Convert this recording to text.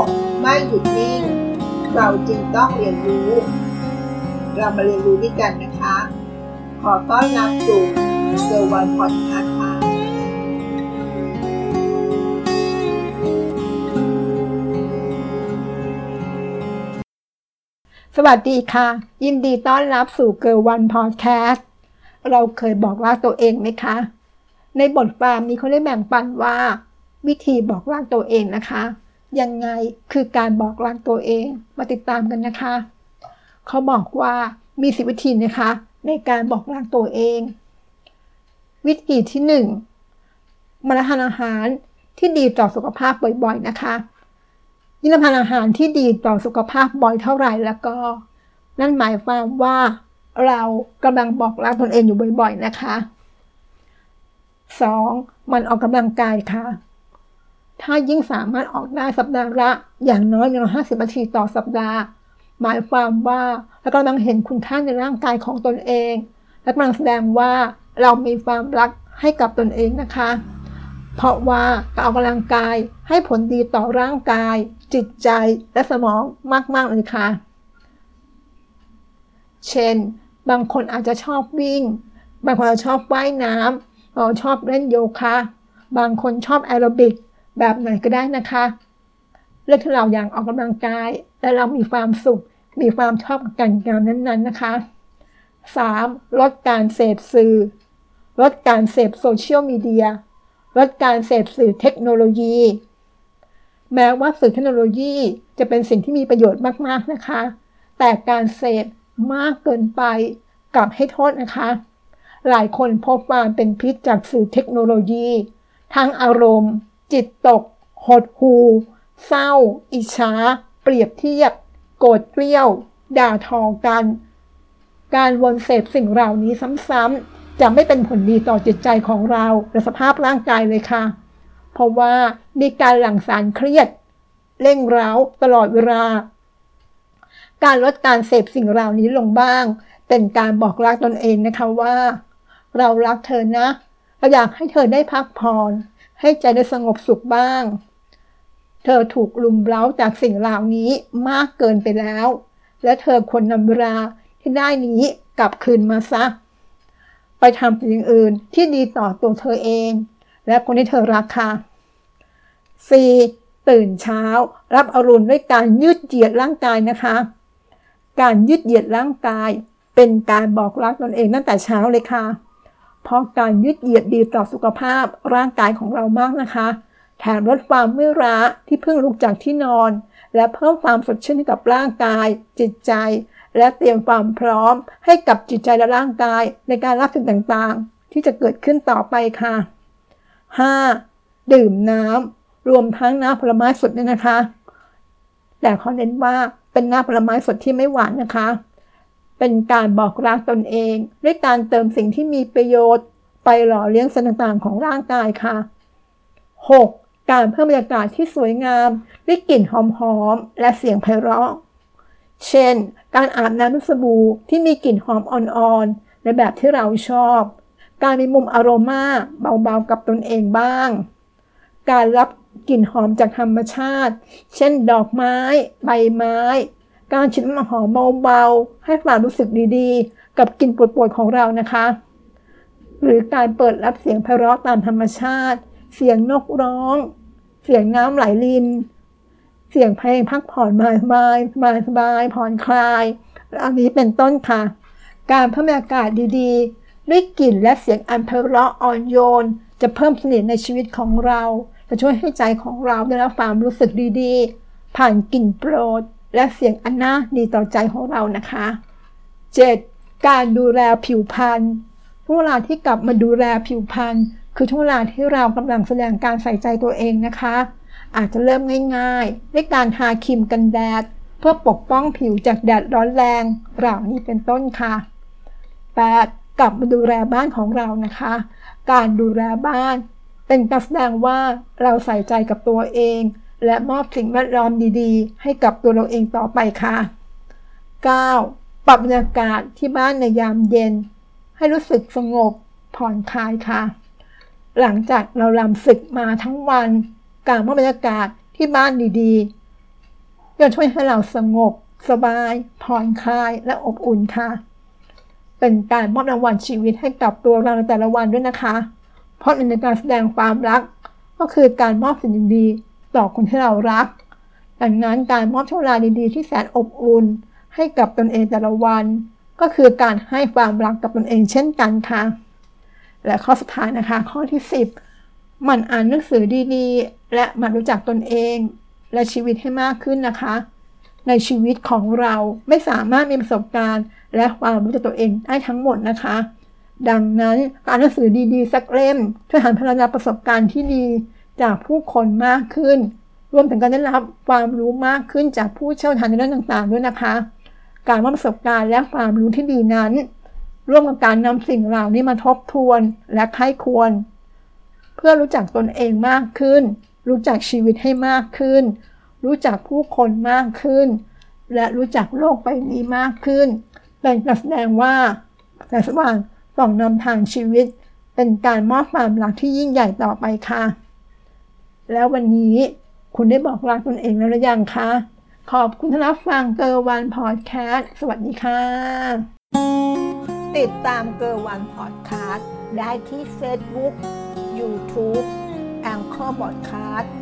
กไม่หยุดนิ่ง เราจึงต้องเรียนรู้ เรามาเรียนรู้ด้วยกันนะคะ ขอต้อนรับสู่เกิร์ลวันพอดแคสต์ค่ะสวัสดีค่ะ ยินดีต้อนรับสู่เกิร์ลวันพอดแคสต์เราเคยบอกรักตัวเองไหมคะ ในบทความนี้เขาได้แบ่งปันว่า วิธีบอกรักตัวเองนะคะ ยังไงคือการบอกรักตัวเองมาติดตามกันนะคะ เขาบอกว่ามีสิวิธีนะคะ ในการบอกรักตัวเอง วิธีที่หนึ่งมาทานอาหารที่ดีต่อสุขภาพบ่อยๆนะคะยิ่งรับทานอาหารที่ดีต่อสุขภาพบ่อยเท่าไหร่แล้วก็ นั่นหมายความว่าเรากำลังบอกรักตนเองอยู่บ่อยๆนะคะ 2. มันออกกำลังกายค่ะ ถ้ายิ่งสามารถออกได้สัปดาห์ละ อย่างน้อยอย่างห้าสิบนาทีต่อสัปดาห์ หมายความว่าเรากำลังเห็นคุณค่าในร่างกายของตนเอง และกำลังแสดงว่าเรามีความรักให้กับตนเองนะคะ เพราะว่าการออกกำลังกายให้ผลดีต่อร่างกาย จิตใจและสมองมากๆเลยค่ะ เช่น บางคนอาจจะชอบวิ่ง บางคนอาจจะชอบว่ายน้ำชอบเล่นโยคะ บางคนชอบแอโรบิก แบบไหนก็ได้นะคะเลือกที่เราอยากออกกำลังกาย และเรามีความสุข มีความชอบกับการงานนั้นๆนะคะ 3. ลดการเสพสื่อ ลดการเสพโซเชียลมีเดีย ลดการเสพสื่อเทคโนโลยี แม้ว่าสื่อเทคโนโลยีจะเป็นสิ่งที่มีประโยชน์มากๆนะคะ แต่การเสพมากเกินไปกลับให้โทษนะคะ หลายคนพบควาเป็นพิษจากสื่อเทคโนโลยี ทั้งอารมณ์ จิตตก หดหูเศร้า อิจฉา เปรียบเทียบ โกรธเกลี้ยว ด่าทอกัน การวนเสพสิ่งเหล่านี้ซ้ำๆ จะไม่เป็นผลดีต่อจิตใจของเราและสภาพร่างกายเลยค่ะ เพราะว่ามีการหลั่งสารเครียด เร่งร้าตลอดเวลา การลดการเสพสิ่งเหล่านี้ลงบ้าง เป็นการบอกรักตนเองนะคะว่า เรารักเธอนะเราอยากให้เธอได้พักผ่อน ให้ใจได้สงบสุขบ้าง เธอถูกลุมเล้าจากสิ่งเหล่านี้มากเกินไปแล้ว และเธอควรนำเวลาที่ได้นี้กลับคืนมาซะ ไปทำสิ่งอื่นที่ดีต่อตัวเธอเอง และคนที่เธอรักค่ะ 4. ตื่นเช้า รับอรุณด้วยการยืดเหยียดร่างกายนะคะ การยืดเหยียดร่างกายเป็นการบอกรักตนเองตั้งแต่เช้าเลยค่ะ เพราะการยืดเหยียดดีต่อสุขภาพร่างกายของเรามากนะคะ แถมลดความเมื่อยล้าที่เพิ่งลุกจากที่นอน และเพิ่มความสดชื่นให้กับร่างกาย จิตใจ และเตรียมความพร้อม ให้กับจิตใจและร่างกายในการรับสิ่งต่างๆ ที่จะเกิดขึ้นต่อไปค่ะ 5. ดื่มน้ำรวมทั้งน้ำผลไม้สดเนี่ยนะคะ แต่ขอเน้นว่าเป็นน้ำผลไม้สดที่ไม่หวานนะคะ เป็นการบอกรักตนเอง ด้วยการเติมสิ่งที่มีประโยชน์ ไปหล่อเลี้ยงส่วนต่างๆของร่างกายค่ะ 6. การเพิ่มบรรยากาศที่สวยงามด้วยกลิ่นหอมๆและเสียงไพเราะ เช่น การอาบน้ำด้วยสบู่ที่มีกลิ่นหอมอ่อนๆในแบบที่เราชอบ การมีมุมอารมาเบาๆกับตนเองบ้าง การรับกลิ่นหอมจากธรรมชาติ เช่น ดอกไม้ ใบไม้ การฉีดน้ำหอมเบาๆ ให้ความรู้สึกดีๆ กับกลิ่นปวดๆของเรานะคะ หรือการเปิดรับเสียงไพเราะตามธรรมชาติ เสียงนกร้อง เสียงน้ำไหลลิน เสียงเพลงพักผ่อนสบายสบายสบายผ่อนคลายอันนี้เป็นต้นค่ะ การเพิ่มบรรยากาศดีๆ ด้วยกลิ่นและเสียงอันไพเราะอ่อนโยน จะเพิ่มเสน่ห์ในชีวิตของเรา จะช่วยให้ใจของเราได้รับความรู้สึกดีๆ ผ่านกลิ่นโปรด และเสียงอันน่าดีต่อใจของเรานะคะ 7. การดูแลผิวพรรณช่วงเวลาที่กลับมาดูแลผิวพรรณคือช่วงเวลาที่เรากำลังแสดงการใส่ใจตัวเองนะคะ อาจจะเริ่มง่ายๆ ด้วยการทาครีมกันแดด เพื่อปกป้องผิวจากแดดร้อนแรงเหล่านี้เป็นต้นค่ะ 8. กลับมาดูแลบ้านของเรานะคะ การดูแลบ้าน เป็นการแสดงว่าเราใส่ใจกับตัวเอง และมอบสิ่งแวดล้อมดีๆ ให้กับตัวเราเองต่อไปค่ะ 9. ปรับบรรยากาศที่บ้านในยามเย็น ให้รู้สึกสงบผ่อนคลายค่ะ หลังจากเราลำศึกมาทั้งวัน การมอบบรรยากาศที่บ้านดีจะช่วยให้เราสงบ สบาย ผ่อนคลายและอบอุ่นค่ะ เป็นการมอบรางวัลชีวิตให้กับตัวเราในแต่ละวันด้วยนะคะ เพราะในการแสดงความรักก็คือการมอบสิ่งดีๆ ต่อคนที่เรารัก ดังนั้นการมอบช่วงเวลาดีๆ ที่แสนอบอุ่น ให้กับตนเองแต่ละวัน ก็คือการให้ความรักกับตนเองเช่นกันค่ะ และข้อสุดท้ายนะคะ ข้อที่ 10 มันอ่านหนังสือดีๆ และมันรู้จักตนเอง และชีวิตให้มากขึ้นนะคะ ในชีวิตของเราไม่สามารถมีประสบการณ์ และความรู้จักตัวเองได้ทั้งหมดนะคะดังนั้นการอ่านหนังสือดีๆ สักเล่มช่วยทำให้เราได้ประสบการณ์ที่ดี จากผู้คนมากขึ้น รวมถึงการได้รับความรู้มากขึ้นจากผู้เชี่ยวชาญในเรื่องต่างๆด้วยนะคะ การมอบประสบการณ์และความรู้ที่ดีนั้น ร่วมกับการนำสิ่งเหล่านี้มาทบทวนและไข้ควร เพื่อรู้จักตนเองมากขึ้น รู้จักชีวิตให้มากขึ้น รู้จักผู้คนมากขึ้น และรู้จักโลกใบนี้มากขึ้น เป็นการแสดงว่าแสงสว่างส่องนำทางชีวิต เป็นการมอบความรักที่ยิ่งใหญ่ต่อไปค่ะ แล้ววันนี้คุณได้บอกรักตนเองแล้วหรือยังคะ ขอบคุณที่รับฟังเกิร์ลวันพอดแคสต์สวัสดีค่ะ ติดตามเกิร์ลวันพอดแคสต์ได้ที่ Facebook YouTube Anchor พอดแคสต์